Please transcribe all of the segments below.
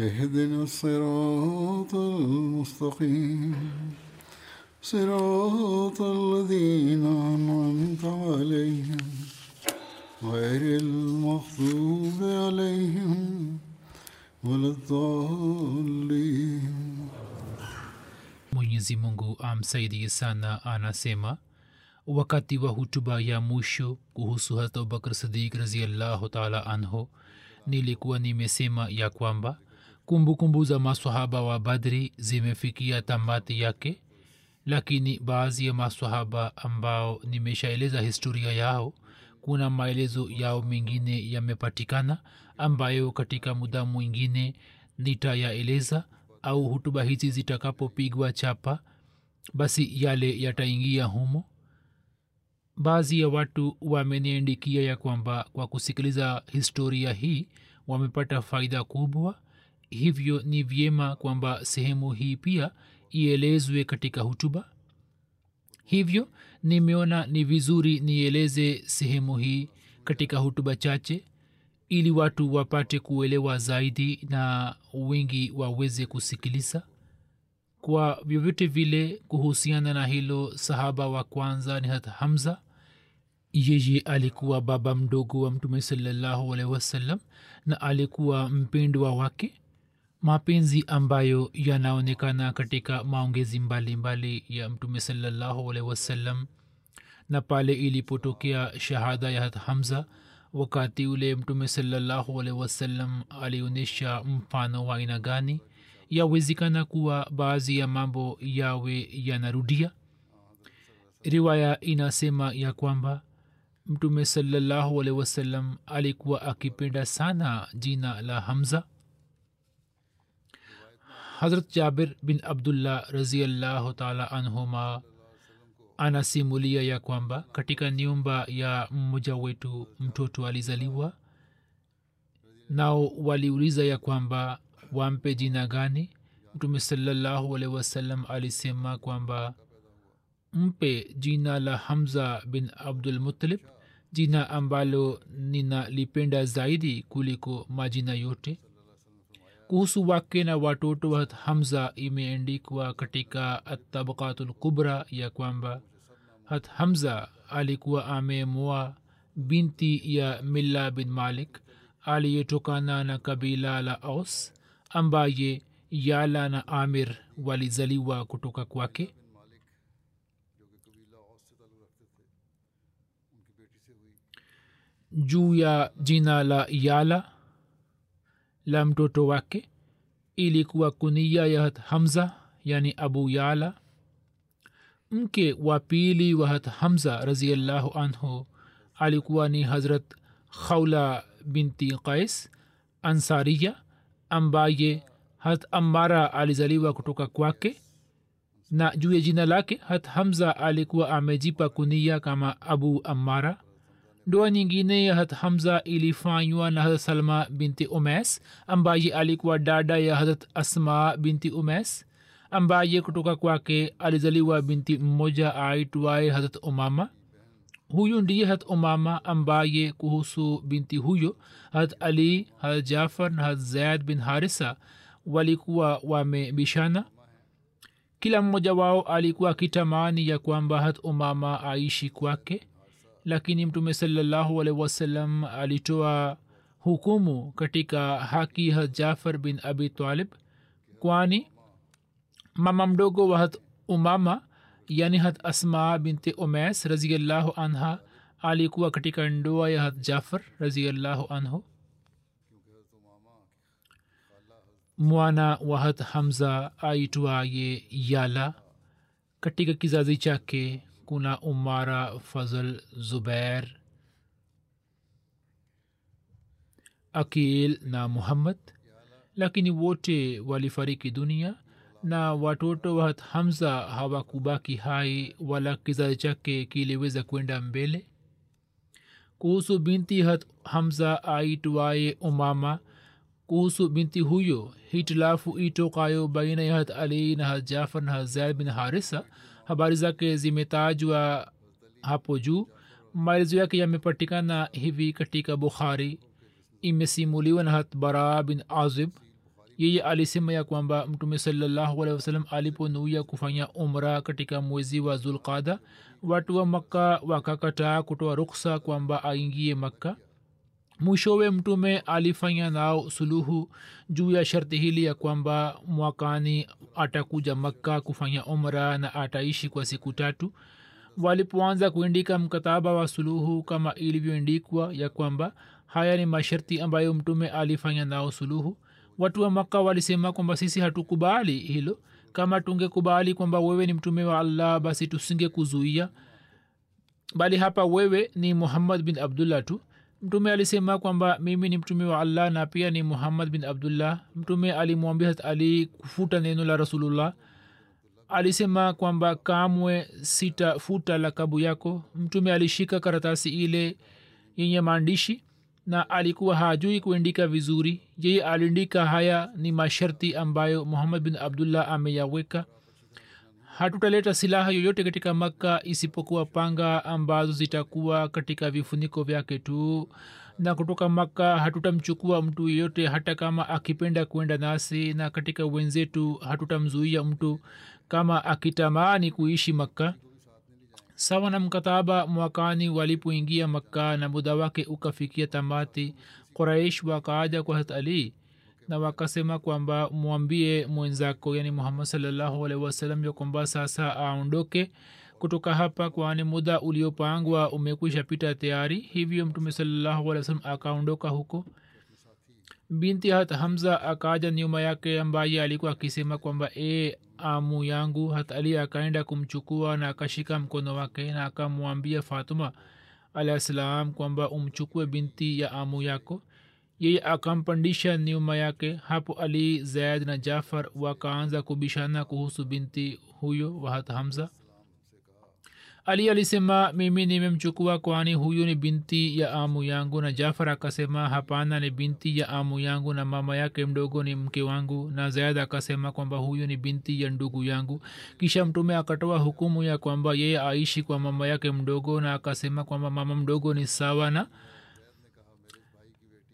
اهدنا الصراط المستقيم صراط الذين أنعمت عليهم غير المغضوب عليهم ولا الضالين mwenyezi mungu amsaidie sana anasema wakati wa hutuba ya mwisho kuhusu hat abubakr sadiq raziallahu taala anhu nilikuwa nimesema ya kwamba kumbukumbu za maswahaba wa badri zimefikia tamati yake lakini baadhi ya maswahaba ambao nimeshaeleza historia yao kuna maelezo yao mengine yamepatikana ambayo katika muda mwingine nitayaeleza au hutuba hizi zitakapopigwa chapa basi yale yataingia humo. Baadhi ya watu wameniandikia ya kwamba kwa kusikiliza historia hii wamepata faida kubwa hivyo ni vyema kwamba sehemu hii pia ielezwe katika hutuba. Hivyo nimeona ni vizuri nieleze sehemu hii katika hutuba chache ili watu wapate kuelewa zaidi na wengi waweze kusikiliza. Kwa vyovyote vile kuhusiana na hilo sahaba wa kwanza ni hata hamza. Yeye alikuwa baba mdogo wa mtume salallahu alaihi wasallam na alikuwa mpendwa wake mapenzi ambayo yanaonekana katika maongezi mbalimbali ya mtume salallahu alaihi wasallam na pale ilipotokea shahada ya hamza wakati ule mtume salallahualhi wasallam alionyesha mfano wa aina gani yawezekana kuwa baadhi ya mambo yawe yanarudia. Riwaya inasema ya kwamba mtume salallahualhi wasallam alikuwa akipenda sana jina la hamza hazrat jabir bin abdullah raziallahu taala anhuma anasimulia ya kwamba katika nyumba ya mmoja wetu mtoto alizaliwa nao waliuliza ya kwamba wampe jina gani? Mtume salallahu alehi wasallam alisema kwamba mpe jina la hamza bin abdulmutalib jina ambalo ninalipenda zaidi kuliko majina yote kuhusu wake na watoto wa hamza imeandikwa katika atabakatul kubra ya kwamba hat hamza alikuwa amemoa binti ya milla bin malik aliyetokana na kabila la aus ambaye yala na amir walizaliwa kutoka kwake. Juu ya jina la yala la mtoto wake ilikuwa kunia ya hamza yani abu yala mke wa pili wa hamza raziallahu anhu alikuwa ni hazrat khaula binti qais ansariya ambaye hat amara alizaliwa kutoka kwake na juu ya jina lake hat hamza alikuwa amejipa kunia kama abu amara ndoa nyingine ya hat hamza ilifanywa na hazrat salma binti umes ambaye alikuwa dada ya hazrat asma binti umes ambaye kutoka kwake alizaliwa binti mmoja aitwaye hazrat umama. Huyu ndiye hat umama ambaye kuhusu binti huyo hat ali hat jafar na hat zaid bin harisa walikuwa wamebishana. Kila mmoja wao alikuwa akitamani ya kwamba hat umama aishi kwake lakini mtume salallahu alaihi wasallam alitoa hukumu katika haki ha jafar bin abi talib kwani mama mdogo wa hat umama yani hat asma binti umes raziallahu anha alikuwa katika ndoa ya hat jafar raziallahu anhu. Mwana wa hat hamza aitwaye yala. Katika kizazi chake kuna umara fazl zubair akil na muhammad lakini wote walifariki dunia na watoto wa hamza hawakubaki hai wala kizazi chake kiliweza kwenda mbele. Kuhusu binti hat hamza aitwaye umama kuhusu binti huyo hitilafu itokayo baina ya hat ali na hat jafar na hat zaid bin harisa habari zake zimetajwa hapo juu. Maelezo yake yamepatikana hivi katika bukhari. Imesimuliwa na hat bara bin azib. Yeye alisema ya kwamba mtume salallahu alehi wasalam aliponuia kufanya umra katika mwezi wa zulqada watu wa makka wakakataa kutoa ruksa kwamba aingie makka mwishowe mtume alifanya nao suluhu juu ya sharti hili ya kwamba mwakani atakuja makka kufanya umra na ataishi kwa siku tatu. Walipoanza kuindika mkataba wa suluhu kama ilivyoindikwa ya kwamba haya ni masharti ambayo mtume alifanya nao suluhu watu wa makka walisema kwamba sisi hatukubali hilo. Kama tungekubali kwamba wewe ni mtume wa allah basi tusinge kuzuia. Bali hapa wewe ni muhammad bin abdullah tu mtume alisema kwamba mimi ni mtume wa allah na pia ni muhammad bin abdullah. Mtume alimwambia ali kufuta neno la rasulullah. Alisema kwamba kamwe sitafuta lakabu yako. Mtume alishika karatasi ile yenye maandishi na alikuwa hajui kuandika vizuri. Yeye aliandika haya ni masharti ambayo muhammad bin abdullah ameyaweka hatutaleta silaha yoyote katika makka isipokuwa panga ambazo zitakuwa katika vifuniko vyake tu. Na kutoka makka hatutamchukua mtu yeyote hata kama akipenda kwenda nasi na katika wenzetu hatutamzuia mtu kama akitamani kuishi makka. Sawa na mkataba mwakani walipoingia makka na muda wake ukafikia tamati quraish wakaaja kwa hat na wakasema kwamba mwambie mwenzako yani muhammad salllahu alaihi wasallam ya kwamba sasa aondoke kutoka hapa kwani muda uliopangwa umekwisha pita tayari. Hivyo mtume salllahu alih wasalam akaondoka huko. Binti hat hamza akaja nyuma yake ambaye alikuwa akisema kwamba e amu yangu hat ali akaenda kumchukua na akashika mkono wake na akamwambia fatuma salam kwamba umchukue binti ya amu yako yeye akampandisha nyuma yake. Hapo ali zaid na jafar wakaanza kubishana kuhusu binti huyo wahat hamza. Ali alisema mimi nimemchukua kwani huyu ni binti ya amu yangu. Na jafar akasema hapana ni binti ya amu yangu na mama yake mdogo ni mke wangu. Na zaid akasema kwamba huyu ni binti ya ndugu yangu. Kisha mtume akatoa hukumu ya kwamba yeye aishi kwa mama yake mdogo na akasema kwamba mama mdogo ni sawa na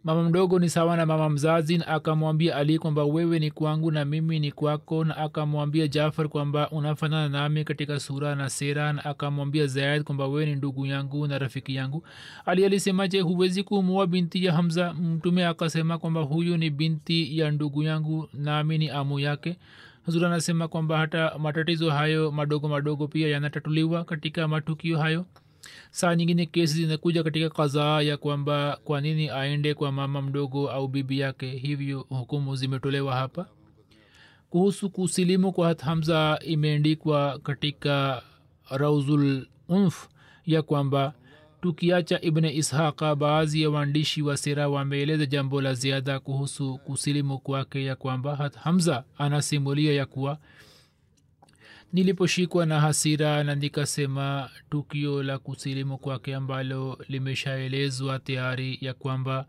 mama mdogo ni sawa na mama mzazi na akamwambia ali kwamba wewe ni kwangu na mimi ni kwako na akamwambia jafar kwamba unafanana nami katika sura na sera na akamwambia zaid kwamba wewe ni ndugu yangu na rafiki yangu. Ali alisema huwezi kumua binti ya hamza? Mtume akasema kwamba huyu ni binti ya ndugu yangu nami ni amu yake. Huzur anasema kwamba hata matatizo hayo madogo madogo pia yanatatuliwa katika matukio hayo saa nyingine kesi zinakuja katika kadhaa ya kwamba kwa nini aende kwa mama mdogo au bibi yake hivyo hukumu zimetolewa hapa. Kuhusu kusilimu kwa hamza imeandikwa katika rauzul unf ya kwamba tukiacha ibne ishaqa baadhi ya waandishi wa sera wameeleza jambo la ziada kuhusu kusilimu kwake ya kwamba hat hamza anasimulia ya kuwa niliposhikwa na hasira na nikasema tukio la kusilimu kwake ambalo limeshaelezwa tayari ya kwamba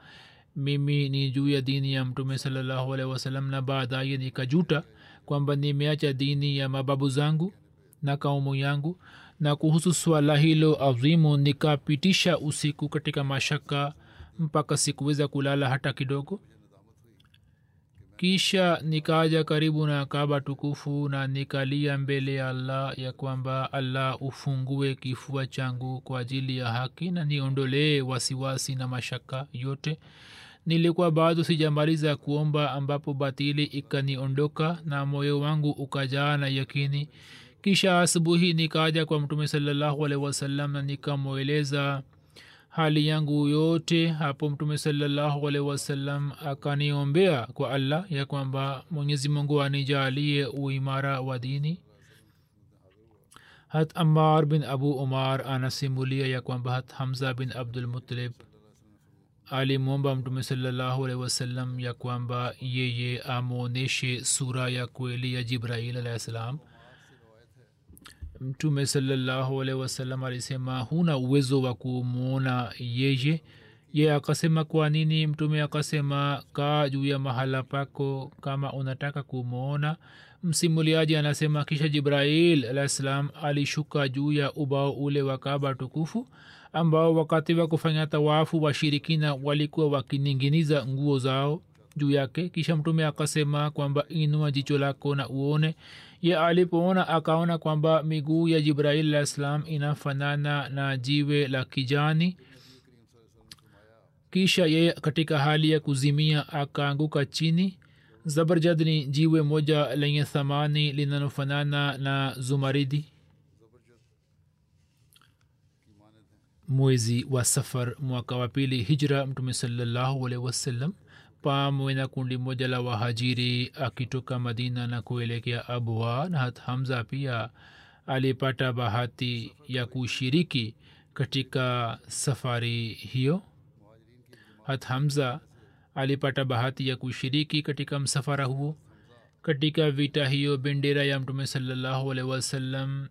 mimi ni juu ya dini ya mtume salallahu alehi wasalam na baadaye nikajuta kwamba nimeacha dini ya mababu zangu na kaumu yangu. Na kuhusu swala hilo adhimu nikapitisha usiku katika mashaka mpaka sikuweza kulala hata kidogo kisha nikaja karibu na kaba tukufu na nikalia mbele ya allah ya kwamba allah ufungue kifua changu kwa ajili ya haki na niondolee wasiwasi na mashaka yote. Nilikuwa bado sijamaliza kuomba ambapo batili ikaniondoka na moyo wangu ukajaa na yakini. Kisha asubuhi nikaja kwa mtume salallahu alehi wasallam na nikamweleza hali yangu yote hapo mtume salallahu alaihi wasallam akaniombea kwa allah ya kwamba mwenyezi mungu anijaalie uimara wa dini. Hat amar bin abu umar anasimulia ya kwamba hat hamza bin abdulmutalib alimwomba mtume salallahu alaihi wasallam ya kwamba yeye amwonyeshe sura ya kweli ya jibrail alahi salam mtume salallahu alehi wasallam alisema huna uwezo wa kumwona yeye. Ye akasema kwa nini? Mtume akasema kaa juu ya mahala pako kama unataka kumwona msimuliaji anasema kisha jibrail alah ssalam alishuka juu ya ubao ule wa kaba tukufu ambao wakati wa kufanya tawafu washirikina walikuwa wakininginiza nguo zao juu yake. Kisha mtume akasema kwamba inua jicho lako na uone ye alipoona akaona kwamba miguu ya jibrail alah ssalam inafanana na jiwe la kijani. Kisha yeye katika hali ya kuzimia akaanguka chini. Zabarjad ni jiwe moja lenye thamani linalofanana na zumaridi. Mwezi wa safar mwaka wa pili hijra mtume salallahu alehi wasallam pamwe na kundi moja la wahajiri akitoka madina na kuelekea abwa na hat hamza pia alipata bahati ya kushiriki katika safari hiyo. Hat hamza alipata bahati ya kushiriki katika msafara huo. Katika vita hiyo bendera ya mtume salallahu alehi wasallam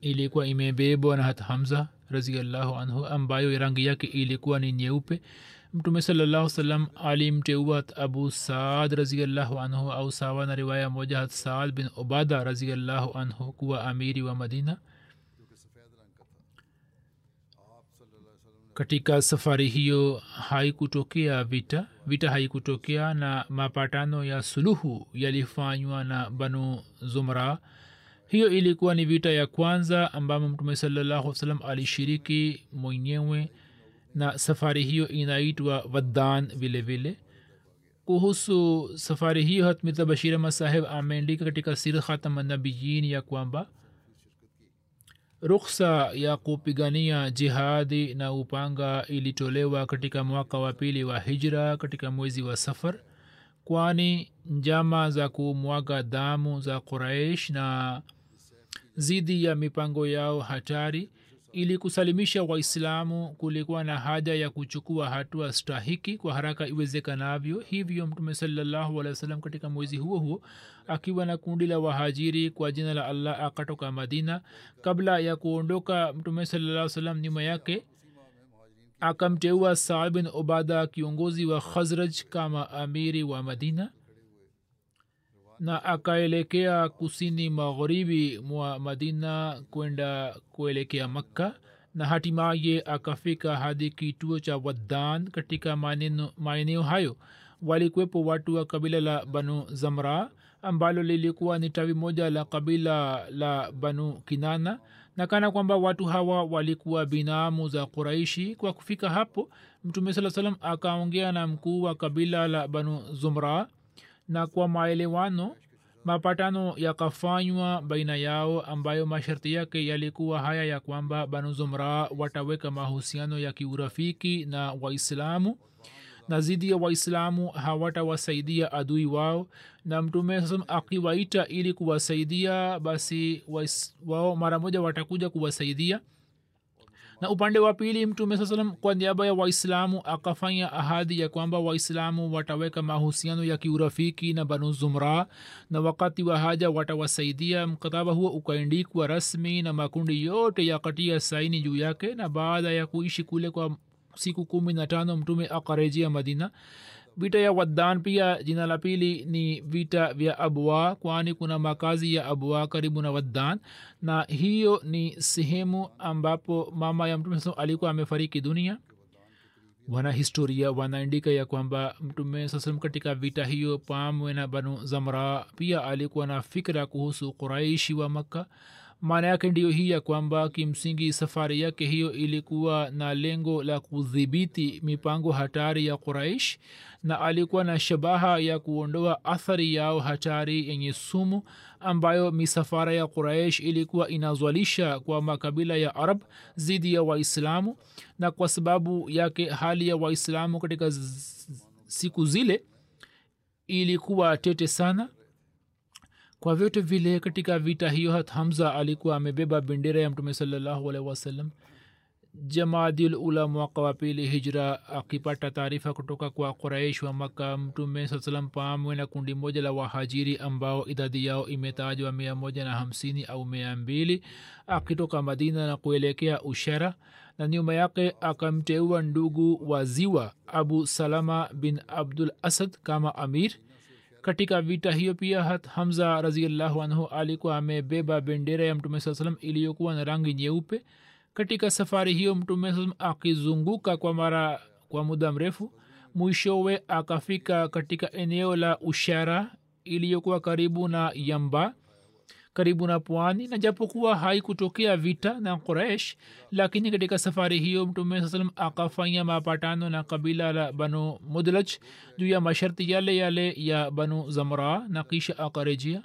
ilikuwa imebebwa na hat hamza raziallahu anhu ambayo rangi yake ilikuwa ni nyeupe mtume salallahu salam alimteua abu saad raziallahu anhu au sawa na riwaya moja saad bin ubada raziallahu anhu kuwa amiri wa madina. Katika safari hiyo haikutokea vita. Vita haikutokea na mapatano ya suluhu yalifanywa na banu zumra. Hiyo ilikuwa ni vita ya kwanza ambamo mtume salallahu salam alishiriki mwenyewe na safari hiyo inaitwa waddan vile vile. Kuhusu safari hiyo hatmita bashir masaheb ameandika katika sir khatamanabiyin ya kwamba ruksa ya kupigania jihadi na upanga ilitolewa katika mwaka wa pili wa hijra katika mwezi wa safar kwani njama za kumwaga damu za quraish na zidi ya mipango yao hatari ili kusalimisha waislamu kulikuwa na haja ya kuchukua hatua stahiki kwa haraka iwezekanavyo. Hivyo mtume salallahu katika mwezi huo huo akiwa na kundi la wahajiri kwa jina la allah akatoka madina. Kabla ya kuondoka mtume salaa nyuma yake akamteua saad bin ubada kiongozi wa khazraj kama amiri wa madina na akaelekea kusini magharibi mwa madina kwenda kuelekea makka na hatimaye akafika hadi kituo cha waddan katika maeneo hayo. Walikuwepo watu wa kabila la banu zamra ambalo lilikuwa ni tawi moja la kabila la banu kinana na kana kwamba watu hawa walikuwa binamu za quraishi. Kwa kufika hapo mtume saa salam akaongea na mkuu wa kabila la banu zumra na kwa maelewano mapatano yakafanywa baina yao ambayo masharti yake yalikuwa haya ya kwamba banu zumra wataweka mahusiano ya kiurafiki na waislamu na zidi ya waislamu hawatawasaidia adui wao na mtume akiwaita ili kuwasaidia basi wao mara moja watakuja kuwasaidia na upande wa pili mtume saa salam kwa niaba ya waislamu akafanya ahadi ya kwamba waislamu wataweka mahusiano ya kiurafiki na banu zumra na wakati wa haja watawasaidia mkataba huo ukaendikwa rasmi na makundi yote yakatia saini juu yake na baada ya kuishi kule kwa siku kumi na tano mtume akarejea madina vita ya waddan pia jina la pili ni vita vya abwa kwani kuna makazi ya abwa karibu na waddan. Na hiyo ni sehemu ambapo mama ya mtume alikuwa amefariki dunia. Wanahistoria wanaandika ya kwamba mtume sasam katika vita hiyo pamwe na banu zamra pia alikuwa na fikra kuhusu quraishi wa makka maana yake ndiyo hii ya kwamba kimsingi safari yake hiyo ilikuwa na lengo la kudhibiti mipango hatari ya quraish na alikuwa na shabaha ya kuondoa athari yao hatari yenye sumu ambayo misafara ya quraish ilikuwa inazwalisha kwa makabila ya arab dhidi ya waislamu na kwa sababu yake hali ya waislamu katika siku zile ilikuwa tete sana kwa vyote vile katika vita hiyo hat hamza alikuwa amebeba bendera ya mtume salallahu alaihi wasallam. Jamaadil ula mwaka wa pili hijra akipata taarifa kutoka kwa quraish wa maka mtume saa pamwe na kundi moja la wahajiri ambao idadi yao imetajwa mia moja na hamsini au mia mbili akitoka madina na kuelekea ushara. Na nyuma yake akamteua ndugu wa ziwa abu salama bin abdul asad kama amir katika vita hiyo pia hat hamza raziallahu anhu alikuwa amebeba bendera ya mtume saa salam iliyokuwa na rangi nyeupe. Katika safari hiyo mtume saa akizunguka kwa mara kwa muda mrefu mwishowe akafika katika eneo la ushara iliyokuwa karibu na yamba karibu na pwani na japokuwa haikutokea vita na quraish lakini katika safari hiyo mtume saa salam akafanya mapatano na kabila la banu mudlaj juu ya masharti yale yale ya banu zamra na kisha akarejea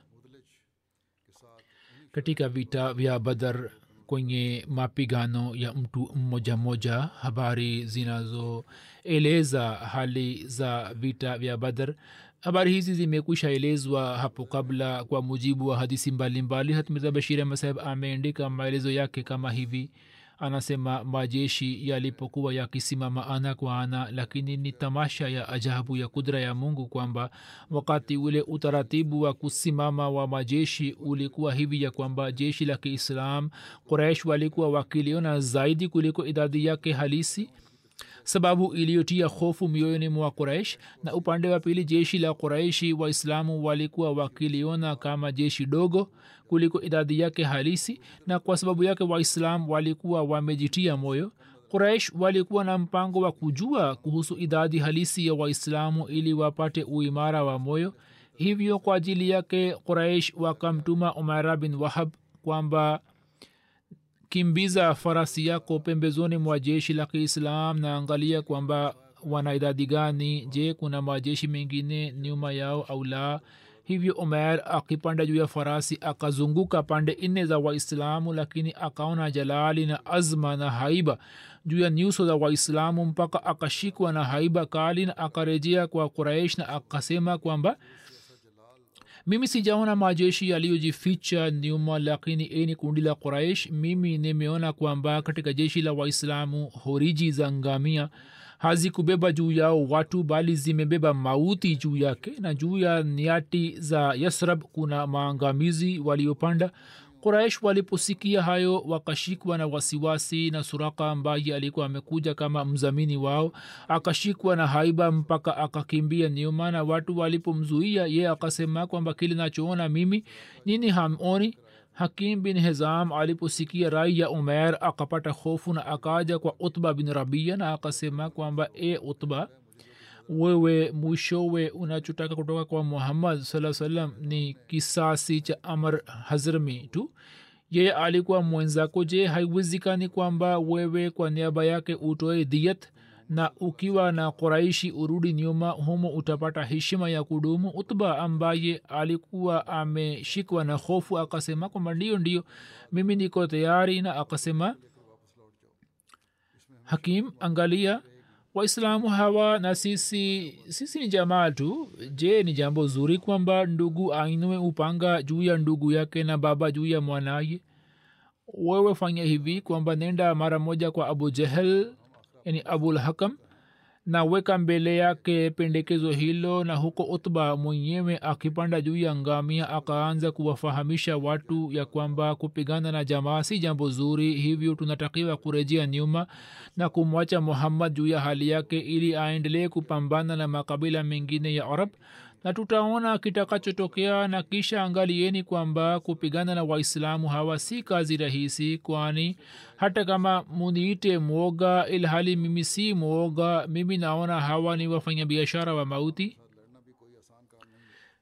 katika vita vya badar kwenye mapigano ya mtu mmoja mmoja. Habari zinazoeleza hali za vita vya badar habari hizi zimekwisha elezwa hapo kabla kwa mujibu wa hadisi mbalimbali. Hatmiza bashir masaheb ameandika maelezo yake kama hivi. Anasema majeshi yalipokuwa yakisimama ana kwa ana lakini ni tamasha ya ajabu ya kudra ya mungu kwamba wakati ule utaratibu wa kusimama wa majeshi ulikuwa hivi ya kwamba jeshi la kiislam quraish walikuwa wakiliona zaidi kuliko idadi yake halisi sababu iliyotia hofu mioyoni mwa quraish na upande wa pili jeshi la quraishi waislamu walikuwa wakiliona kama jeshi dogo kuliko idadi yake halisi na kwa sababu yake waislamu walikuwa wamejitia moyo. Quraish walikuwa na mpango wa kujua kuhusu idadi halisi ya waislamu ili wapate uimara wa moyo. Hivyo kwa ajili yake quraish wakamtuma umara bin wahab kwamba kimbiza farasi yako pembezoni mwa jeshi la kiislam na angalia kwamba wana idadi gani. Je kuna majeshi mengine nyuma yao au la? Hivyo umer akipanda juu ya farasi akazunguka pande nne za waislamu lakini akaona jalali na azma na haiba juu ya nyuso za waislamu mpaka akashikwa na haiba kali na akarejea kwa kuraish na akasema kwamba mimi sijaona majeshi yaliyojificha nyuma lakini ini kundi la quraish mimi nimeona kwamba katika jeshi la waislamu horiji za ngamia hazikubeba juu yao watu bali zimebeba mauti juu yake. Na juu ya niati za yasrab kuna maangamizi waliopanda quraish waliposikia hayo wakashikwa na wasiwasi na suraka ambaye alikuwa amekuja kama mzamini wao. Akashikwa na haiba mpaka akakimbia nyuma na watu walipomzuia ye akasema kwamba kile nachoona mimi nini hamoni? Hakim bin hezam aliposikia rai ya umer akapata hofu na akaja kwa utba bin rabia na akasema kwamba e utba wewe mwishowe unachotaka kutoka kwa muhammad saa salam ni kisasi cha amr hazrmi tu. Yeye alikuwa mwenzako. Je haiwezikani kwamba wewe kwa niaba yake utoe diyat na ukiwa na quraishi urudi nyuma humo utapata heshima ya kudumu? Utba ambaye alikuwa ameshikwa na hofu akasema kwamba ndio ndio mimi niko tayari na akasema hakim angalia waislamu hawa na sisi sisi ni jamaa tu. Je ni jambo zuri kwamba ndugu ainue upanga juu ya ndugu yake na baba juu ya mwanaye? Wewe fanya hivi kwamba nenda mara moja kwa abu jehel yani abul hakam na weka mbele yake pendekezo hilo na huko utba mwenyewe akipanda juu ya ngamia akaanza kuwafahamisha watu ya kwamba kupigana na jamaa si jambo zuri hivyo tunatakiwa kurejea nyuma na kumwacha muhammad juu ya hali yake ili aendelee kupambana na makabila mengine ya arab na tutaona kitakachotokea na kisha angalieni kwamba kupigana na waislamu hawa si kazi rahisi kwani hata kama muniite mwoga ilhali mimi si mwoga mimi naona hawa ni wafanyabiashara wa mauti.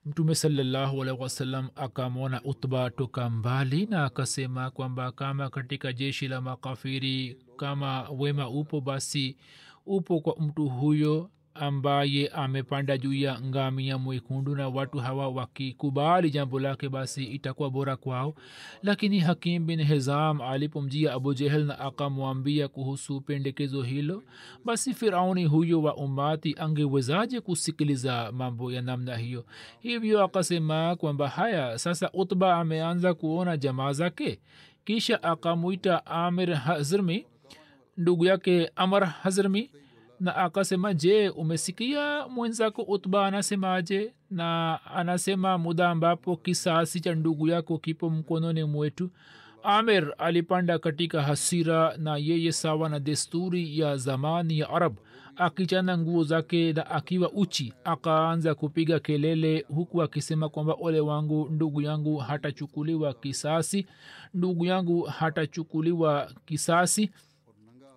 Mtume salallahu alaihi akamwona utba toka mbali na akasema kwamba kama katika jeshi la makafiri kama wema upo basi upo kwa mtu huyo ambaye amepanda juu ya ngamia mwekundu na watu hawa wakikubali jambo lake basi itakuwa bora kwao. Lakini hakim bin hezam alipomjia abu jehel na akamwambia kuhusu pendekezo hilo basi firauni huyo wa umati angewezaje kusikiliza mambo ya namna hiyo? Hivyo akasema kwamba haya sasa utba ameanza kuona jamaa zake. Kisha akamwita amir hazrmi ndugu yake amar hazrmi na akasema je umesikia mwenzako utba anasemaje? Na anasema muda ambapo kisasi cha ndugu yako kipo mkononi mwetu. Amir alipanda katika hasira na yeye sawa na desturi ya zamani ya arab akichana nguo zake na akiwa uchi akaanza kupiga kelele huku akisema kwamba ole wangu ndugu yangu hatachukuliwa kisasi ndugu yangu hatachukuliwa kisasi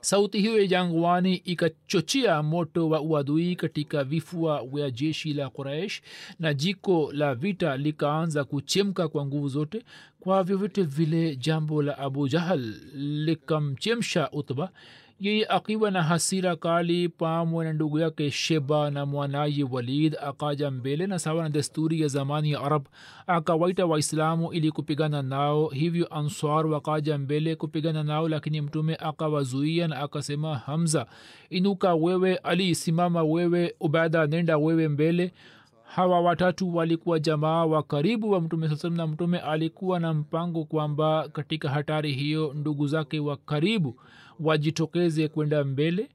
sauti hiyo ya jangwani ikachochea moto wa uadui katika vifua vya jeshi la quraish na jiko la vita likaanza kuchemka kwa nguvu zote kwa vyovyote vile jambo la abu jahal likamchemsha utba yeye akiwa na hasira kali pamwe na ndugu yake sheba na mwanaye walid akaja mbele na sawa na desturi ya zamani ya arab akawaita waislamu ili kupigana nao. Hivyo answar wakaja mbele kupigana nao lakini mtume akawazuia na akasema hamza inuka wewe ali simama wewe ubada nenda wewe mbele. Hawa watatu walikuwa jamaa wa karibu wa mtume saa na mtume alikuwa na mpango kwamba katika hatari hiyo ndugu zake wa karibu wajitokeze kwenda mbele.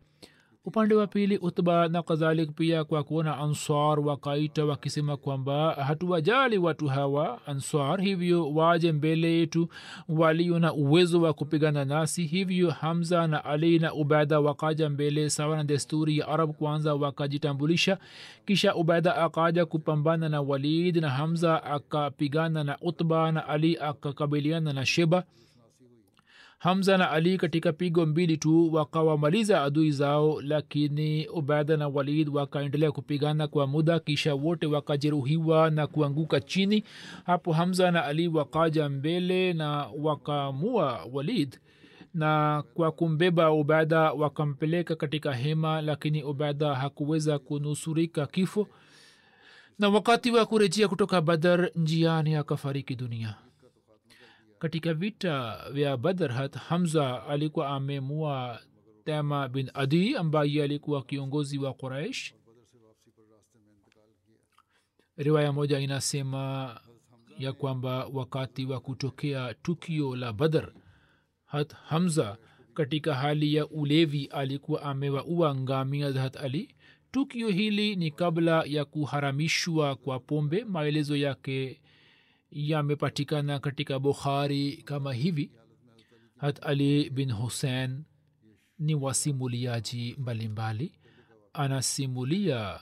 Upande wa pili utba na kadhalik pia kwa kuona answar wakaita wakisema kwamba hatuwajali watu hawa answar hivyo waje mbele yetu walio na uwezo wa kupigana nasi. Hivyo hamza na ali na ubaida wakaja mbele sawa na desturi ya arab kwanza wakajitambulisha. Kisha ubaida akaja kupambana na walid na hamza akapigana na utba na ali akakabiliana na sheba hamza na ali katika pigo mbili tu wakawamaliza adui zao lakini ubaida na walid wakaendelea kupigana kwa muda kisha wote wakajeruhiwa na kuanguka chini. Hapo hamza na ali wakaja mbele na wakamua walid na kwa kumbeba ubada wakampeleka katika hema lakini ubaida hakuweza kunusurika kifo. Na wakati wa kurejea kutoka badar njiani akafariki dunia katika vita vya badrhat hamza alikuwa amemua tema bin adi ambaye alikuwa kiongozi wa quraish. Riwaya moja inasema ya kwamba wakati wa kutokea tukio la badr hat hamza katika hali ya ulevi alikuwa amewaua ngamia za hat ali. Tukio hili ni kabla ya kuharamishwa kwa pombe. Maelezo yake yamepatikana katika bukhari kama hivi. Hat ali bin husein ni wasimuliaji mbalimbali. Anasimulia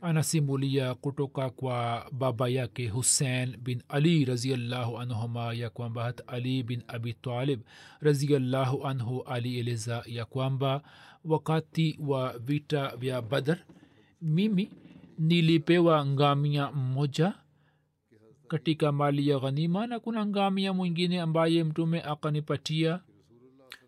anasimulia kutoka kwa baba yake husein bin ali raziallahu anhuma ya kwamba hat ali bin abi talib raziallahu anhu alieleza ya kwamba wakati wa vita vya badr mimi nilipewa ngamia mmoja katika mali ya ghanima na kuna ngamia mwingine ambaye mtume akanipatia.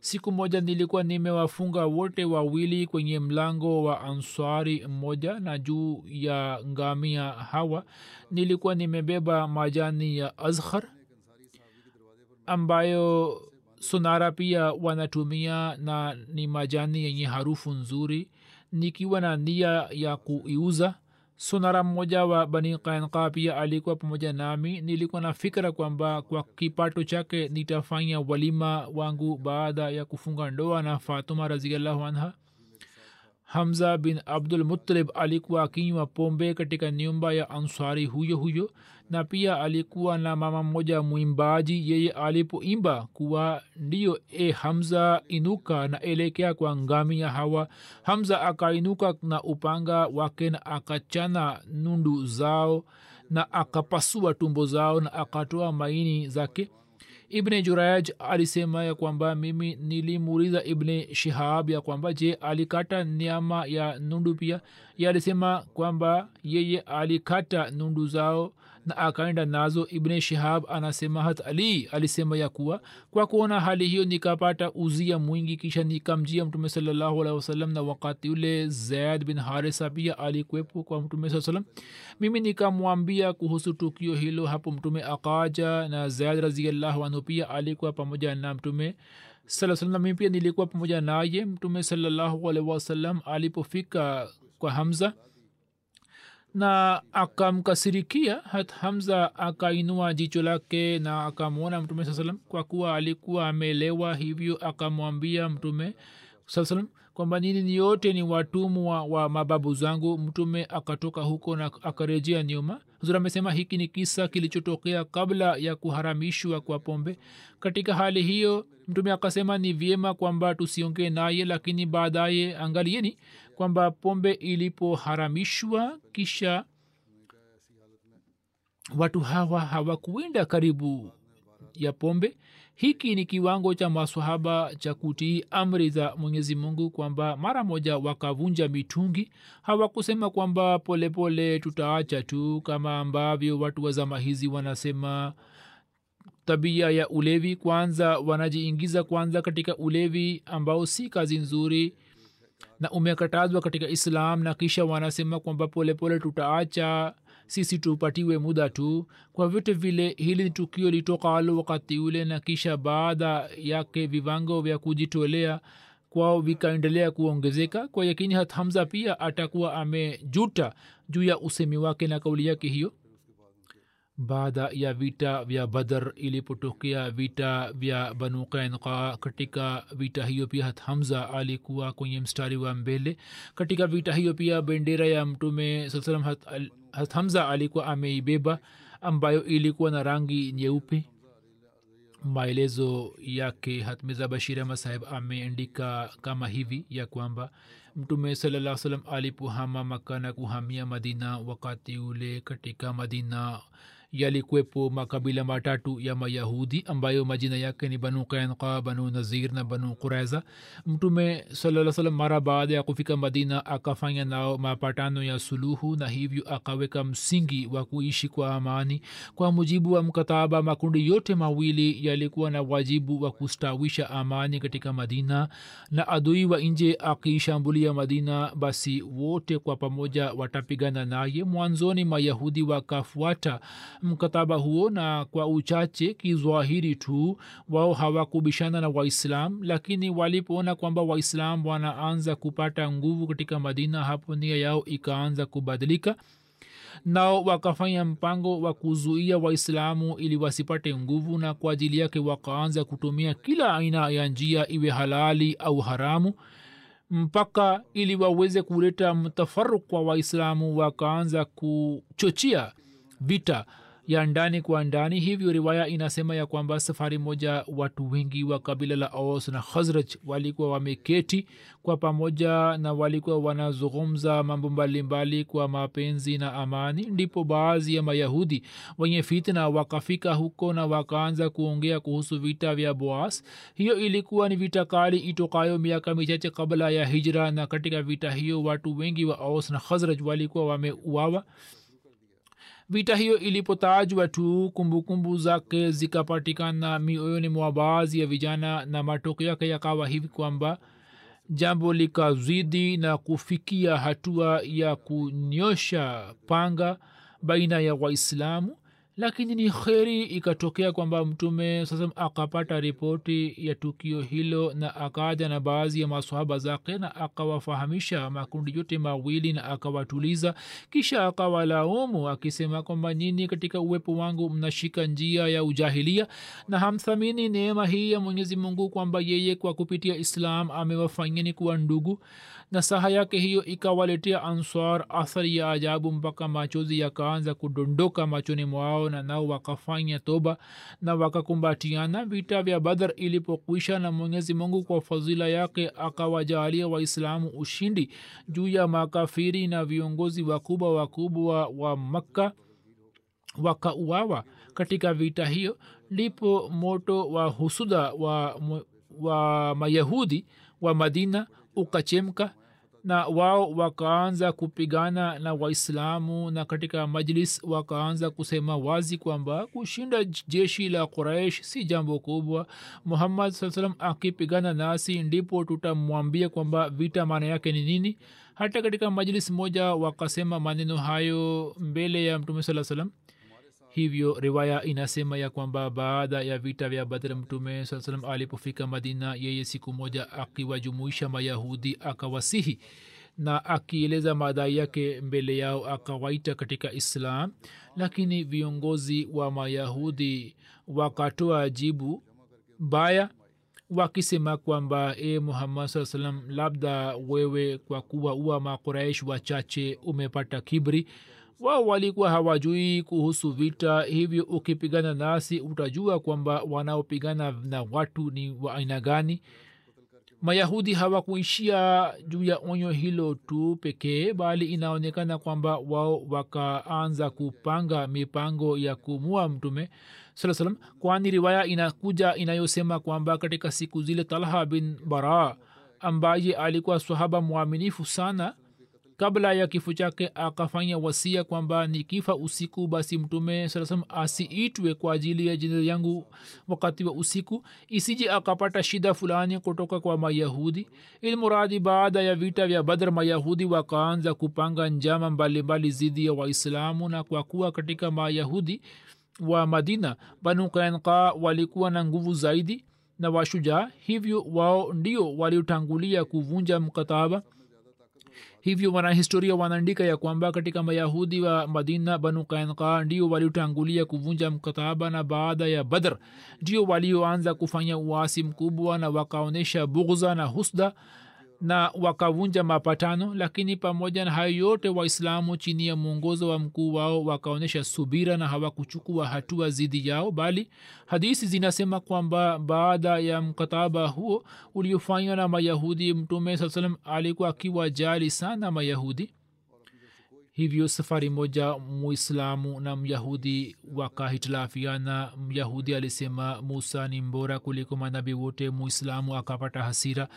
Siku moja nilikuwa nimewafunga wote wawili kwenye mlango wa answari mmoja na juu ya ngamia hawa nilikuwa nimebeba majani ya azhar ambayo sonara pia wanatumia na ni majani yenye harufu nzuri. Nikiwa na nia ya kuiuza sonara mmoja wa bani kainka pia alikuwa pamoja nami. Nilikuwa na fikira kwamba kwa kipato chake nitafanya walima wangu baada ya kufunga ndoa na fatuma raziallahu anha. Hamza bin abdul mutalib alikuwa akinywa pombe katika nyumba ya ansari huyo huyo na pia alikuwa na mama mmoja mwimbaji yeye alipoimba kuwa ndiyo e hamza inuka na elekea kwa ya hawa. Hamza akainuka na upanga wake na akachana nundu zao na akapasua tumbo zao na akatoa maini zake. Ibne juraj alisema ya kwamba mimi nilimuuliza ibne shihab ya kwamba je alikata nyama ya nundu pia? Ye alisema kwamba yeye alikata nundu zao na akaenda nazo ibne shihab anasema hat ali alisema ya kuwa kwa kuona hali hiyo nikapata uzia mwingi kisha nikamjia mtume salallahu alehi wasallam na wakati ule zaid bin harisa pia alikwepo kwa mtume saa mimi nikamwambia kuhusu tukio hilo hapo mtume akaja na zaid raziallahu anhu pia alikuwa pamoja na mtume saa mimi pia nilikuwa pamoja naye mtume wasallam alipofika kwa hamza na akamkasirikia hat hamza akainua jicho lake na akamwona mtume saa salam kwa kuwa alikuwa amelewa hivyo akamwambia mtume saa salam kwamba nini niyote ni watumwa wa mababu zangu. Mtume akatoka huko na akarejea nyuma. Huzur amesema hiki ni kisa kilichotokea kabla ya kuharamishwa kwa pombe. Katika hali hiyo mtume akasema ni vyema kwamba tusiongee naye lakini baadaye angalieni kwamba pombe ilipoharamishwa kisha watu hawa hawakuenda karibu ya pombe. Hiki ni kiwango cha maswahaba cha kutii amri za mwenyezi mungu kwamba mara moja wakavunja mitungi. Hawakusema kwamba polepole tutaacha tu kama ambavyo watu wa zama hizi wanasema tabia ya ulevi. Kwanza wanajiingiza kwanza katika ulevi ambao si kazi nzuri na umekatazwa katika islam na kisha wanasema kwamba polepole tutaacha sisi tupatiwe muda tu. Kwa vyote vile hili tukio litokalo wakati ule na kisha baada yake vivango vya kujitolea kwao vikaendelea kuongezeka. Kwa yakini hat hamza pia atakuwa amejuta juu ya usemi wake na kauli yake hiyo baada ya vita vya badar ilipotokea vita vya banu kainqa katika vita hiyo pia hat hamza alikuwa kwenye mstari wa mbele. Katika vita hiyo pia bendera ya mtume saa hat, hamza alikuwa ameibeba ambayo ilikuwa na rangi nyeupe. Maelezo yake hatmiza bashir ahmad saheb ameandika kama hivi ya kwamba mtume salaa salam alipohama maka kuhamia madina wakati ule katika madina yalikwepo makabila matatu ya mayahudi ambayo majina yake ni banu kainqa banu nazir na banu quraiza mtume saa salam mara baada ya kufika madina akafanya nao mapatano ya suluhu na hivyo akaweka msingi wa kuishi kwa amani. Kwa mujibu wa mkataba makundi yote mawili yalikuwa na wajibu wa kustawisha amani katika madina na adui wa nje akiishambulia madina basi wote kwa pamoja watapigana naye. Mwanzoni mayahudi wakafuata mkataba huo na kwa uchache kizwahiri tu wao hawakubishana na waislam lakini walipoona kwamba waislam wanaanza kupata nguvu katika madina hapo nia yao ikaanza kubadilika. Nao wakafanya mpango wa kuzuia waislamu ili wasipate nguvu na kwa ajili yake wakaanza kutumia kila aina ya njia iwe halali au haramu. Mpaka ili waweze kuleta mtafaruk kwa waislamu wakaanza kuchochea vita ya ndani kwa ndani. Hivyo riwaya inasema ya kwamba safari moja watu wengi wa kabila la aus na khazraj walikuwa wameketi kwa pamoja na walikuwa wanazungumza mambo mbalimbali kwa mapenzi na amani. Ndipo baadhi ya mayahudi wenye fitna wakafika huko na wakaanza kuongea kuhusu vita vya boas. Hiyo ilikuwa ni vita kali itokayo miaka michache kabla ya hijra na katika vita hiyo watu wengi wa aus na khazraj walikuwa wameuawa vita hiyo ilipotajwa tu kumbukumbu zake zikapatikana mioyoni mwa baadhi ya vijana na matokeo yake yakawa hivi kwamba jambo likazidi na kufikia hatua ya kunyosha panga baina ya waislamu lakini ni kheri ikatokea kwamba mtume sasa akapata ripoti ya tukio hilo na akaja na baadhi ya maswahaba zake na akawafahamisha makundi yote mawili na akawatuliza. Kisha akawalaumu akisema kwamba nyini katika uwepo wangu mnashika njia ya ujahilia na hamthamini neema hii ya mwenyezi mungu kwamba yeye kwa kupitia islam amewafanyeni kuwa ndugu na saha yake hiyo ikawaletea answar athari ya ajabu mpaka machozi yakaanza kudondoka machoni mwao na nao wakafanya toba na wakakumbatiana. Vita vya badar ilipokwisha na mwenyezi mungu kwa fadhila yake akawajalia waislamu ushindi juu ya makafiri na viongozi wakubwa wakubwa wa makka wakauawa katika vita hiyo. Ndipo moto wa husuda wa, wa mayahudi wa madina ukachemka na wao wakaanza kupigana na waislamu na katika majlis wakaanza kusema wazi kwamba kushinda jeshi la quraish si jambo kubwa. Muhammad saa salam akipigana nasi ndipo tutamwambia kwamba vita maana yake ni nini. Hata katika majlis moja wakasema maneno hayo mbele ya mtume saa salam hivyo riwaya inasema ya kwamba baada ya vita vya badr mtume saa salam alipofika madina yeye siku moja akiwajumuisha mayahudi akawasihi na akieleza madai yake mbele yao akawaita katika islam. Lakini viongozi wa mayahudi wakatoa jibu baya wakisema kwamba e muhammad saa salam labda wewe kwa kuwa uwa makuraish wachache umepata kibri wao walikuwa hawajui kuhusu vita hivyo ukipigana nasi utajua kwamba wanaopigana na watu ni wa aina gani. Mayahudi hawakuishia juu ya onyo hilo tu pekee bali inaonekana kwamba wao wakaanza kupanga mipango ya kumua mtume saa salam kwani riwaya inakuja inayosema kwamba katika siku zile talha bin bara ambaye alikuwa sahaba mwaminifu sana kabla ya kifo chake akafanya wasia kwamba nikifa usiku basi mtume saa asiitwe kwa ajili ya jina yangu wakati wa usiku isije akapata shida fulani kutoka kwa mayahudi. Ilmuradi baada ya vita vya badr mayahudi wakaanza kupanga njama mbalimbali zidi ya waislamu na kwa kuwa katika mayahudi wa madina banu kainka walikuwa na nguvu zaidi na washujaa hivyo wao ndio waliotangulia kuvunja mkataba hivyo wanahistoria wanaandika ya kwamba katika mayahudi wa madina banu kainka ndio waliotangulia kuvunja mkataba na baada ya badr. Ndio walioanza kufanya uasi mkubwa na wakaonyesha bughza na husda na wakavunja mapatano lakini pamoja na hayo yote waislamu chini ya mwongozo wa mkuu wao wakaonyesha subira na hawakuchukua hatua zidi yao bali hadisi zinasema kwamba baada ya mkataba huo uliofanywa na mayahudi mtume saa salam alikuwa akiwajali sana mayahudi hivyo safari moja muislamu na myahudi wakahitilafiana. Myahudi alisema musa ni mbora kuliko manabii wote. Muislamu akapata hasira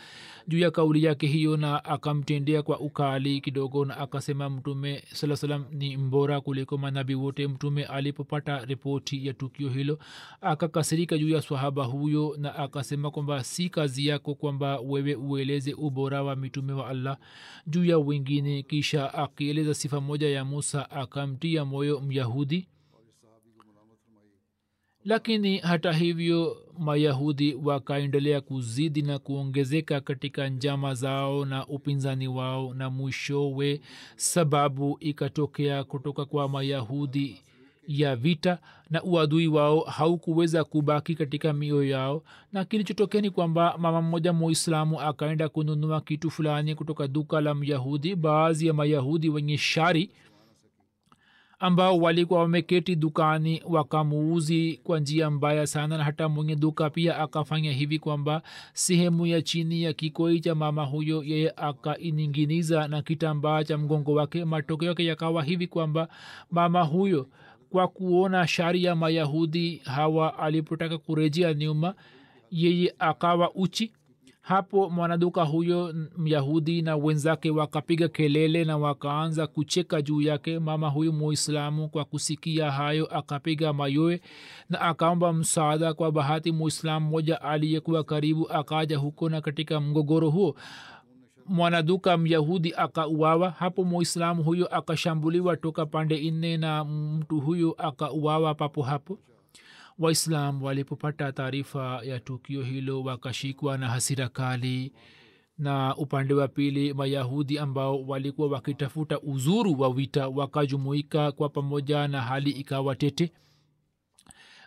juu ya kauli yake hiyo na akamtendea kwa ukali kidogo na akasema mtume saa salam ni mbora kuliko manabii wote. Mtume alipopata ripoti ya tukio hilo akakasirika juu ya swahaba huyo na akasema kwamba si kazi yako kwamba wewe ueleze ubora wa mitume wa allah juu ya wengine. Kisha akieleza sifa moja ya musa akamtia moyo myahudi. Lakini hata hivyo mayahudi wakaendelea kuzidi na kuongezeka katika njama zao na upinzani wao na mwishowe sababu ikatokea kutoka kwa mayahudi ya vita na uadui wao haukuweza kubaki katika mioyo yao. Na kilichotokea ni kwamba mama mmoja muislamu akaenda kununua kitu fulani kutoka duka la myahudi baadhi ya mayahudi wenye shari ambao walikuwa wameketi dukani wakamuuzi kwa njia mbaya sana na hata mwenye duka pia akafanya hivi kwamba sehemu ya chini ya kikoi cha mama huyo yeye akaininginiza na kitambaa cha mgongo wake. Matokeo yake yakawa hivi kwamba mama huyo kwa kuona shari ya mayahudi hawa alipotaka kurejea nyuma yeye akawa uchi. Hapo mwanaduka huyo myahudi na wenzake wakapiga kelele na wakaanza kucheka juu yake. Mama huyu muislamu kwa kusikia hayo akapiga mayoe na akaomba msaada kwa bahati muislamu mmoja aliyekuwa karibu akaja huko na katika mgogoro huo mwanaduka myahudi akauawa hapo muislamu huyo akashambuliwa toka pande nne na mtu huyo akauawa papo hapo. Waislam walipopata taarifa ya tukio hilo wakashikwa na hasira kali. Na upande wa pili mayahudi ambao walikuwa wakitafuta uzuru wa vita wakajumuika kwa pamoja na hali ikawa tete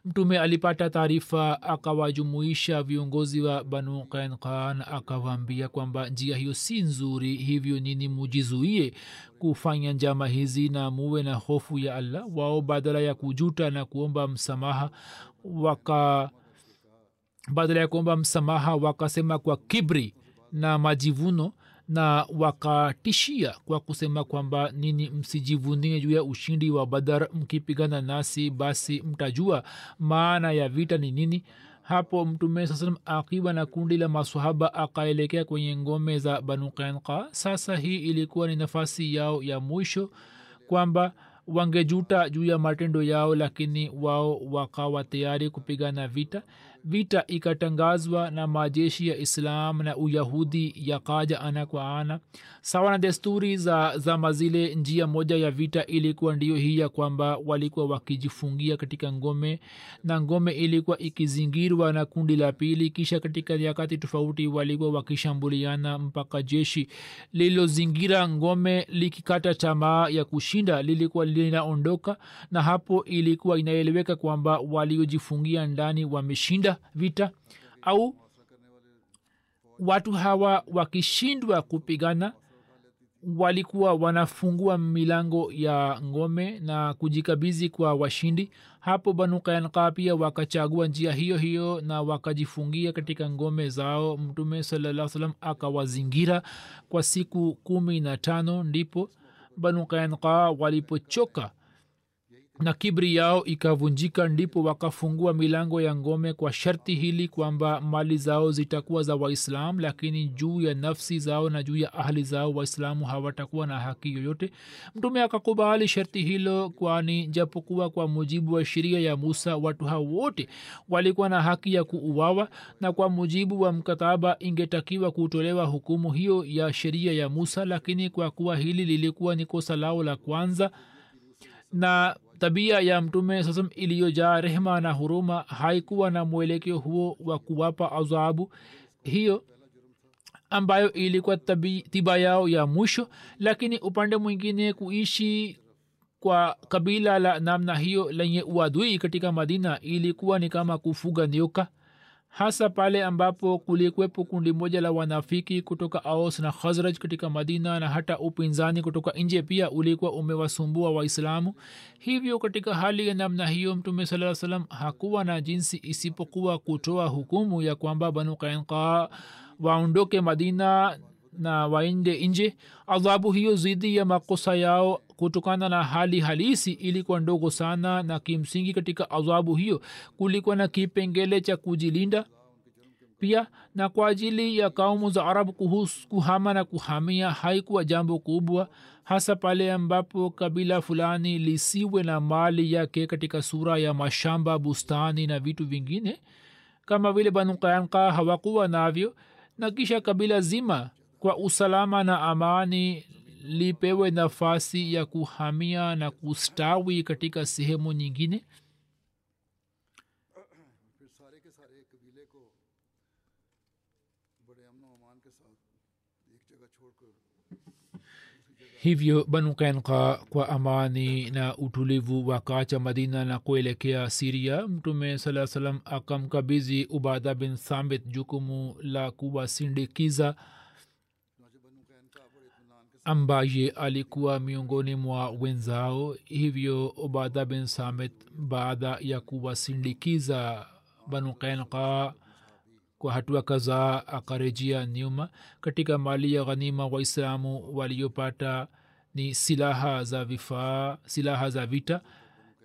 mtume alipata taarifa akawajumuisha viongozi wa banu kankan akawaambia kwamba njia hiyo si nzuri hivyo nini mujizuie kufanya njama hizi na muwe na hofu ya allah. Wao badala ya kujuta na kuomba msamaha waka badala ya kuomba msamaha wakasema kwa kibri na majivuno na wakatishia kwa kusema kwamba nini msijivunie juu ya ushindi wa badar mkipigana nasi basi mtajua maana ya vita ni nini. Hapo mtume saa salam akiwa na kundi la masahaba akaelekea kwenye ngome za banu kanka sasa hii ilikuwa ni nafasi yao ya mwisho kwamba wangejuta juu ya matendo yao lakini wao wakawa tayari kupigana vita vita ikatangazwa na majeshi ya islam na uyahudi yakaja ana kwa ana. Sawa na desturi za zama zile njia moja ya vita ilikuwa ndio hii ya kwamba walikuwa wakijifungia katika ngome na ngome ilikuwa ikizingirwa na kundi la pili kisha katika nyakati tofauti walikuwa wakishambuliana mpaka jeshi lililozingira ngome likikata tamaa ya kushinda lilikuwa linaondoka na hapo ilikuwa inaeleweka kwamba waliojifungia ndani wameshinda vita au watu hawa wakishindwa kupigana walikuwa wanafungua milango ya ngome na kujikabizi kwa washindi. Hapo banu kayanka pia wakachagua njia hiyo hiyo na wakajifungia katika ngome zao. Mtume salaa salam akawazingira kwa siku kumi na tano. Ndipo banu kayanka walipochoka na kibri yao ikavunjika ndipo wakafungua milango ya ngome kwa sharti hili kwamba mali zao zitakuwa za waislam lakini juu ya nafsi zao na juu ya ahli zao waislamu hawatakuwa na haki yoyote. Mtume akakubali sharti hilo kwani japokuwa kwa mujibu wa sheria ya musa watu hao wote walikuwa na haki ya kuuawa na kwa mujibu wa mkataba ingetakiwa kutolewa hukumu hiyo ya sheria ya musa lakini kwa kuwa hili lilikuwa ni kosa lao la kwanza na tabia ya mtume sasam iliyojaa rehma na huruma haikuwa na mwelekeo huo wa kuwapa adhabu hiyo ambayo ilikuwa tiba yao ya mwisho lakini upande mwingine kuishi kwa kabila la namna hiyo lenye uadui katika madina ilikuwa ni kama kufuga nyoka hasa pale ambapo kulikuwepo kundi moja la wanafiki kutoka aos na khazraj katika madina na hata upinzani kutoka nje pia ulikuwa umewasumbua waislamu. Hivyo katika hali ya namna hiyo mtume saa salam hakuwa na jinsi isipokuwa kutoa hukumu ya kwamba banu kainka waondoke madina na waende nje. Adhabu hiyo zidi ya makosa yao kutokana na hali halisi ilikuwa ndogo sana na kimsingi katika adhabu hiyo kulikuwa na kipengele cha kujilinda. Pia na kwa ajili ya kaumu za arabu kuhusu kuhama na kuhamia haikuwa jambo kubwa hasa pale ambapo kabila fulani lisiwe na mali yake katika sura ya mashamba bustani na vitu vingine. Kama vile banu kayanka hawakuwa navyo na kisha kabila zima kwa usalama na amani lipewe nafasi ya kuhamia na kustawi katika sehemu nyingine? Hivyo banu kenka kwa amani na utulivu wakaacha madina na kuelekea siria mtume saa salam akamkabizi ubada bin thamit jukumu la kuwasindikiza ambaye alikuwa miongoni mwa wenzao. Hivyo ubada bin samit baada ya kuwasindikiza banu kainka kwa hatua kadhaa akarejea nyuma. Katika mali ya ghanima waislamu waliopata ni silaha za vifaa silaha za vita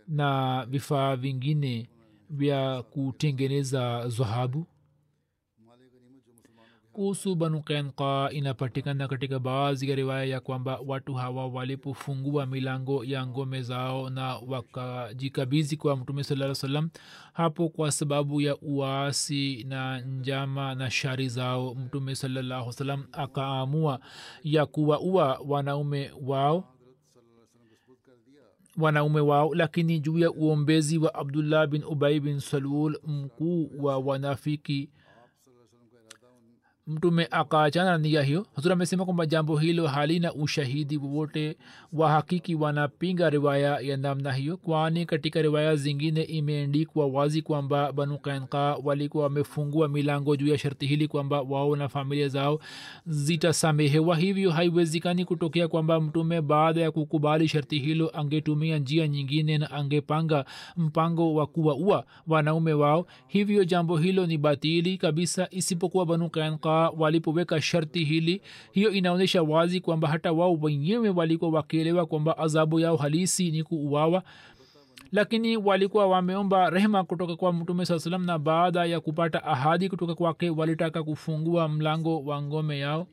na vifaa vingine vya kutengeneza dhahabu kuhusu banu kenka inapatikana katika baadhi ya riwaya ya kwamba watu hawa walipofungua milango ya ngome zao na wakajikabizi kwa mtume saa salam hapo kwa sababu ya uasi na njama na shari zao mtume salallahu salam akaamua ya kuwaua wanaume wao wanaume wao lakini juu ya uombezi wa abdullah bin ubai bin salul mkuu wa wanafiki mtume akaachana na nia hiyo. Hazur amesema kwamba jambo hilo halina ushahidi wowote wahakiki wanapinga riwaya ya namna hiyo kwani katika riwaya zingine imeendikwa wazi kwamba banu kainka walikuwa wamefungua milango juu ya sharti hili kwamba wao na familia zao zitasamehewa. Hivyo haiwezekani kutokea kwamba mtume baada ya kukubali sharti hilo angetumia njia nyingine na angepanga mpango wa kuwaua wanaume wao. Hivyo jambo hilo ni batili kabisa isipokuwa banu kainka walipoweka sharti hili. Hiyo inaonyesha wazi kwamba hata wao wenyewe walikuwa wakielewa kwamba adhabu yao halisi ni kuuawa. Lakini walikuwa wameomba rehema kutoka kwa mtume saa salam na baada ya kupata ahadi kutoka kwake walitaka kufungua mlango wa ngome yao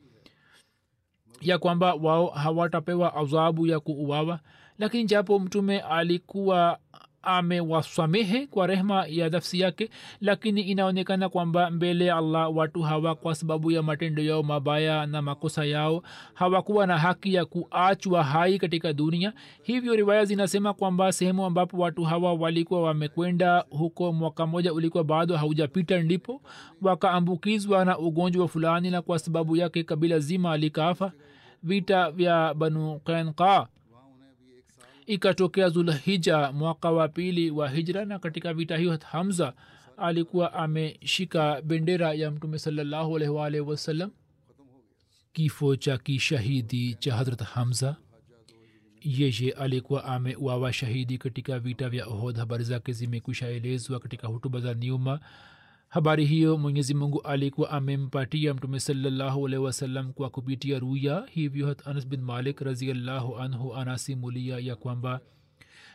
ya kwamba wao hawatapewa adhabu ya kuuawa. Lakini japo mtume alikuwa amewasamehe kwa rehma ya nafsi yake lakini inaonekana kwamba mbele ya allah watu hawa kwa sababu ya matendo yao mabaya na makosa yao. Hawakuwa na haki ya kuachwa hai katika dunia. Hivyo riwaya zinasema kwamba sehemu ambapo watu hawa walikuwa wamekwenda huko mwaka moja ulikuwa bado haujapita ndipo wakaambukizwa na ugonjwa fulani na kwa sababu yake kabila zima likaafa vita vya banu kanka ikatokea zulhija mwaka wa pili wa hijra na katika vita hiyo hamza alikuwa ameshika bendera ya mtume salallahu wasallam. Kifo cha kishahidi cha hadrat hamza yeye alikuwa ameuawa shahidi katika vita vya ohod habari zake zimekwisha elezwa katika hutuba za nyuma habari hiyo mwenyezi mungu alikuwa amempatia mtume salallahu wasallam kwa kupitia ruya. Hivyo hat anas bin malik raziallahu anhu anasimulia ya kwamba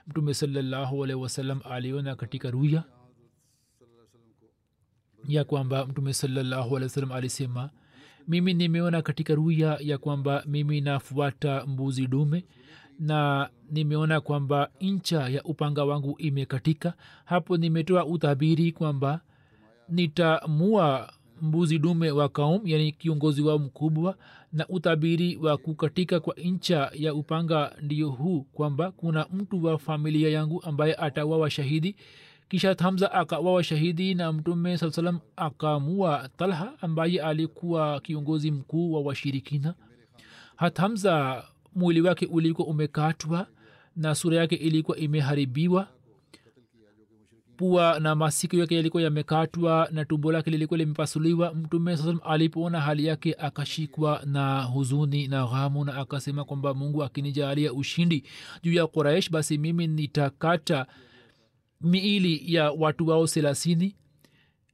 mtume salallahu aliona katika ruya ya kwamba mtume salallahu alisema mimi nimeona katika ruya ya kwamba mimi nafuata mbuzi dume na nimeona kwamba ncha ya upanga wangu imekatika. Hapo nimetoa utabiri kwamba nitamua mbuzi dume wa kaum yani kiongozi wao mkubwa na utabiri wa kukatika kwa ncha ya upanga ndio huu kwamba kuna mtu wa familia yangu ambaye atawawa shahidi. Kisha hamza akawawa shahidi na mtume saa salam akamua talha ambaye alikuwa kiongozi mkuu wa washirikina. Hat hamza mwili wake ulikuwa umekatwa na sura yake ilikuwa imeharibiwa pua na masikio yake yalikuwa yamekatwa na tumbo lake lilikuwa limepasuliwa. Mtume saa alipoona hali yake akashikwa na huzuni na ghamu na akasema kwamba mungu akinijaalia ushindi juu ya quraish basi mimi nitakata miili ya watu wao thelathini.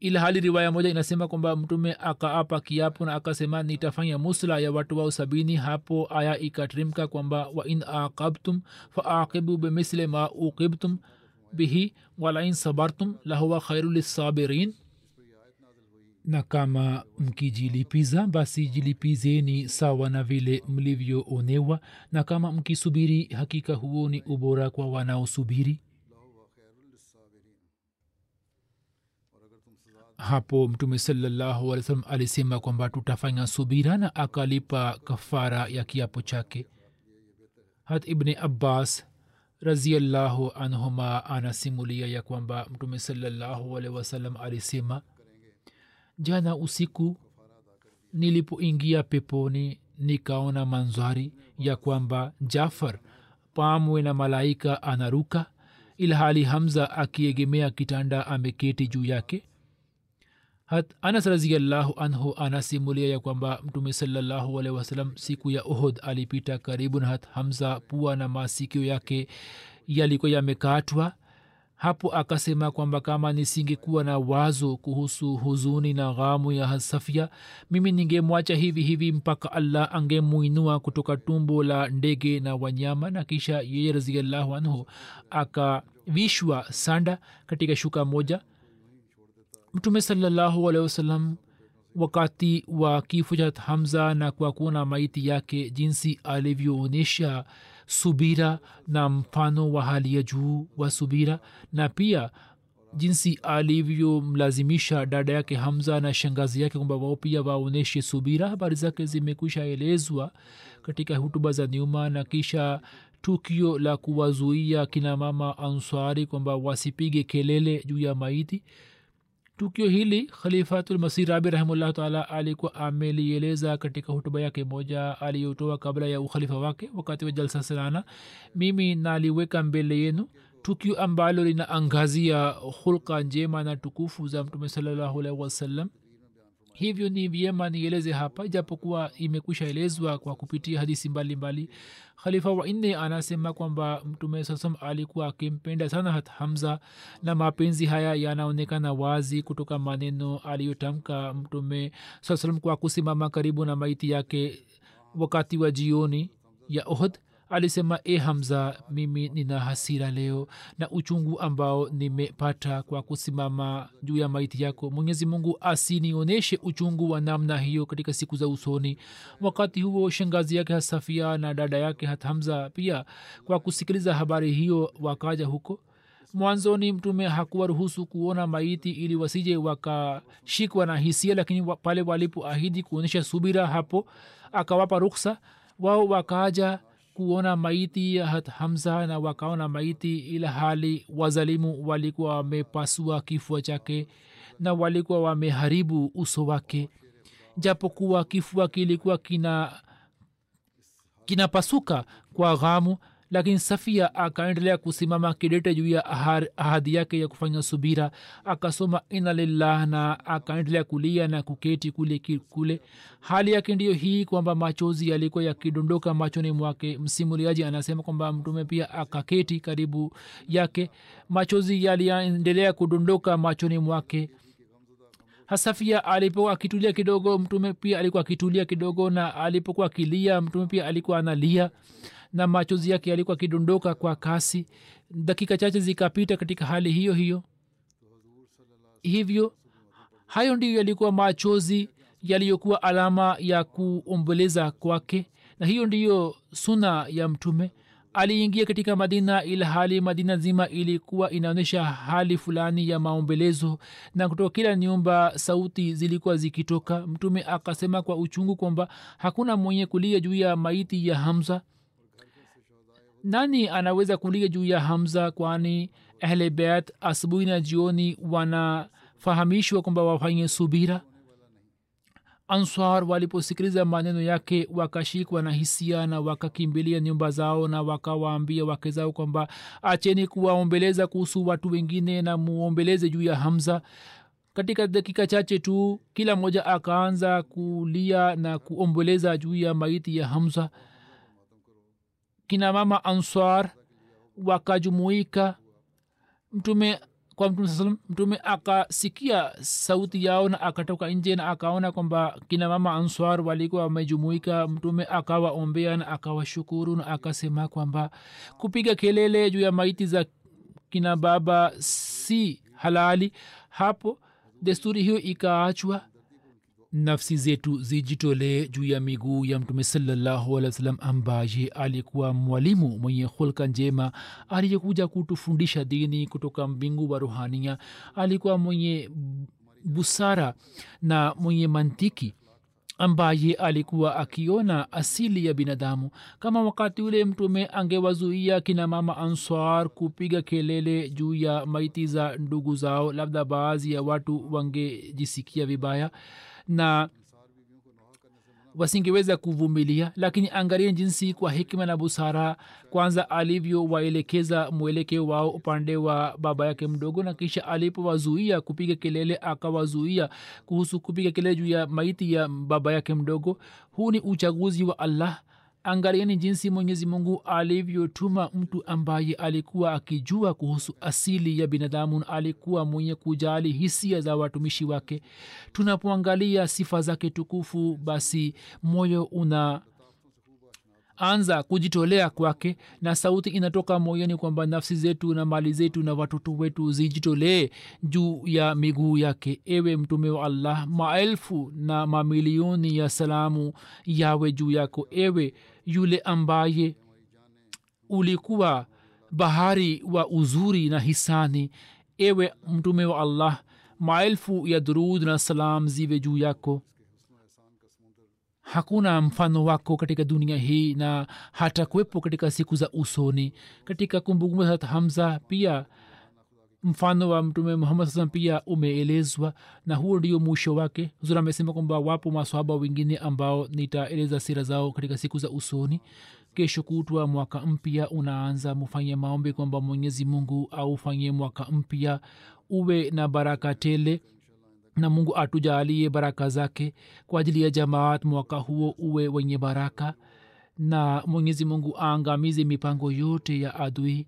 Ila hali riwaya moja inasema kwamba mtume akaapa kiapo na akasema nitafanya musla ya watu wao sabini. Hapo aya ikatrimka kwamba wain aqabtum faaqibu bimisli ma uqibtum bihi walain sabartum lahuwa khairu lissabirin na kama mkijilipiza basi jilipizeni sawa na vile mlivyoonewa na kama mkisubiri hakika huo ni ubora kwa wanaosubiri hapo mtume salallahu alisema kwamba tutafanya subira na akalipa kafara ya kiapo chake hat ibni abbas raziallahu anhuma anasimulia ya kwamba mtume salallahu alehi wasallam alisema jana usiku nilipoingia peponi nikaona manzari ya kwamba jafar pamwe na malaika anaruka ilhali hamza akiegemea kitanda ameketi juu yake anas raziallahu anhu anasimulia ya kwamba mtume salallahu alehi wasalam siku ya uhud alipita karibu na hat hamza pua na masikio yake yalikuwa yamekatwa. Hapo akasema kwamba kama nisingekuwa na wazo kuhusu huzuni na ghamu ya hasafia mimi ningemwacha hivi hivi mpaka allah angemuinua kutoka tumbo la ndege na wanyama na kisha yeye raziallahu anhu akavishwa sanda katika shuka moja mtume salallahu alehi wasallam wakati wa kifo cha hamza na kwa kuona maiti yake jinsi alivyoonyesha subira na mfano wa hali ya juu wa subira na pia jinsi alivyomlazimisha dada yake hamza na shangazi yake kwamba wao pia waonyeshe subira. Habari zake zimekwisha elezwa katika hutuba za nyuma na kisha tukio la kuwazuia kina mama answari kwamba wasipige kelele juu ya maiti tukio hili khalifatulmasih rabi rahimullah taala alikuwa amelieleza katika hutuba yake moja aliyotoa kabla ya ukhalifa wake wakati wa jalsa salana. Mimi naliweka mbele yenu tukio ambalo linaangazia hulka njema na tukufu za mtume salallahu alaihi wasallam hivyo ni vyema nieleze hapa japokuwa imekwisha elezwa kwa kupitia hadisi mbalimbali. Khalifa wanne anasema kwamba mtume sasam alikuwa akimpenda sana hamza na mapenzi haya yanaonekana wazi kutoka maneno aliyotamka mtume saa salam kwa kusimama karibu na maiti yake wakati wa jioni ya ohd alisema e hamza mimi nina hasira leo na uchungu ambao nimepata kwa kusimama juu ya maiti yako. Mwenyezi mungu asinionyeshe uchungu wa namna hiyo katika siku za usoni. Wakati huo shangazi yake hasafia na dada yake hat hamza pia kwa kusikiliza habari hiyo wakaja huko. Mwanzoni mtume hakuwa ruhusu kuona maiti ili wasije wakashikwa na hisia lakini pale walipoahidi kuonyesha subira hapo akawapa ruksa. Wao wakaja kuona maiti ya hat hamza na wakaona maiti ila hali wazalimu walikuwa wamepasua kifua chake na walikuwa wameharibu uso wake. Japokuwa kifua kilikuwa kina kinapasuka kwa ghamu lakini safia akaendelea kusimama kidete juu ya ahadi yake ya kufanya subira. Akasoma ina lillah na akaendelea kulia na kuketi kule kule. Hali yake ndiyo hii kwamba machozi yalikuwa yakidondoka machoni mwake. Msimuliaji anasema kwamba mtume pia akaketi karibu yake. Machozi yaliendelea kudondoka machoni mwake. Hasafia alipokuwa akitulia kidogo mtume pia alikuwa akitulia kidogo na alipokuwa akilia mtume pia alikuwa analia na machozi yake yalikuwa akidondoka kwa kasi. Dakika chache zikapita katika hali hiyo hiyo. Hivyo hayo ndiyo yalikuwa machozi yaliyokuwa alama ya kuomboleza kwake na hiyo ndiyo suna ya mtume. Aliingia katika madina ila hali madina nzima ilikuwa inaonyesha hali fulani ya maombelezo na kutoka kila nyumba sauti zilikuwa zikitoka. Mtume akasema kwa uchungu kwamba hakuna mwenye kulia juu ya maiti ya hamza nani anaweza kulia juu ya hamza? Kwani ahle beit asubuhi na jioni wanafahamishwa kwamba wafanye subira? Answar waliposikiliza maneno yake wakashikwa na hisia na wakakimbilia nyumba zao na wakawaambia wake zao kwamba acheni kuwaombeleza kuhusu watu wengine na muombeleze juu ya hamza. Katika dakika chache tu kila mmoja akaanza kulia na kuomboleza juu ya maiti ya hamza kina mama answar wakajumuika. Mtume kwa mtume saa salam mtume akasikia sauti yao na akatoka nje na akaona kwamba kina mama answar walikuwa wamejumuika. Mtume akawaombea na akawashukuru na akasema kwamba kupiga kelele juu ya maiti za kina baba si halali. Hapo desturi hiyo ikaachwa nafsi zetu zijitolee juu ya miguu ya mtume salallahu alih wa sallam ambaye alikuwa mwalimu mwenye hulka njema aliyekuja kutufundisha dini kutoka mbingu wa ruhania alikuwa mwenye busara na mwenye mantiki ambaye alikuwa akiona asili ya binadamu. Kama wakati ule mtume angewazuia kina mama answar kupiga kelele juu ya maiti za ndugu zao labda baadhi ya watu wangejisikia vibaya na wasingeweza kuvumilia. Lakini angalie jinsi kwa hikima na busara kwanza alivyowaelekeza mwelekeo wao upande wa baba yake mdogo na kisha alipowazuia kupiga kelele akawazuia kuhusu kupiga kelele juu ya maiti ya baba yake mdogo. Huu ni uchaguzi wa allah angalieni jinsi mwenyezi mungu alivyotuma mtu ambaye alikuwa akijua kuhusu asili ya binadamu na alikuwa mwenye kujali hisia za watumishi wake. Tunapoangalia sifa zake tukufu basi moyo una anza kujitolea kwake na sauti inatoka moyoni kwamba nafsi zetu na mali zetu na watoto wetu zijitolee juu ya miguu yake. Ewe mtume wa allah maelfu na mamilioni ya salamu yawe juu yako. Ewe yule ambaye ulikuwa bahari wa uzuri na hisani ewe mtume wa allah maelfu ya durud na salam ziwe juu yako. Hakuna mfano wako katika dunia hii na hata kuwepo katika siku za usoni. Katika kumbukumbu za hamza pia mfano wa mtume muhammad saa pia umeelezwa na huo ndio mwisho wake. Zura amesema kwamba wapo maswahaba wengine ambao nitaeleza sira zao katika siku za usoni. Kesho kutwa mwaka mpya unaanza mufanye maombi kwamba mwenyezi mungu aufanye mwaka mpya uwe na baraka tele na mungu atujaalie baraka zake kwa ajili ya jamaat mwaka huo uwe wenye baraka. Na mwenyezi mungu aangamize mipango yote ya adui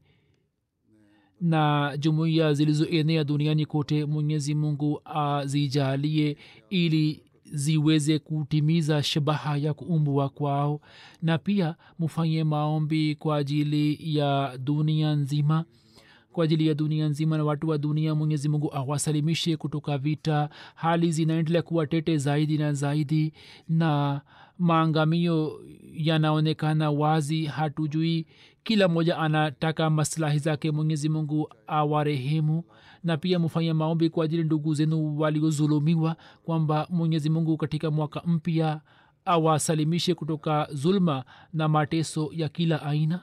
na jumuiya zilizoenea duniani kote mwenyezi mungu azijalie ili ziweze kutimiza shabaha ya kuumbwa kwao na pia mufanye maombi kwa ajili ya dunia nzima kwa ajili ya dunia nzima na watu wa dunia mwenyezi mungu awasalimishe kutoka vita. Hali zinaendelea kuwa tete zaidi na zaidi na maangamio yanaonekana wazi. Hatujui kila mmoja anataka maslahi zake. Mwenyezi mungu awarehemu na pia mufanye maombi kwa ajili ndugu zenu waliozulumiwa kwamba mwenyezi mungu katika mwaka mpya awasalimishe kutoka zulma na mateso ya kila aina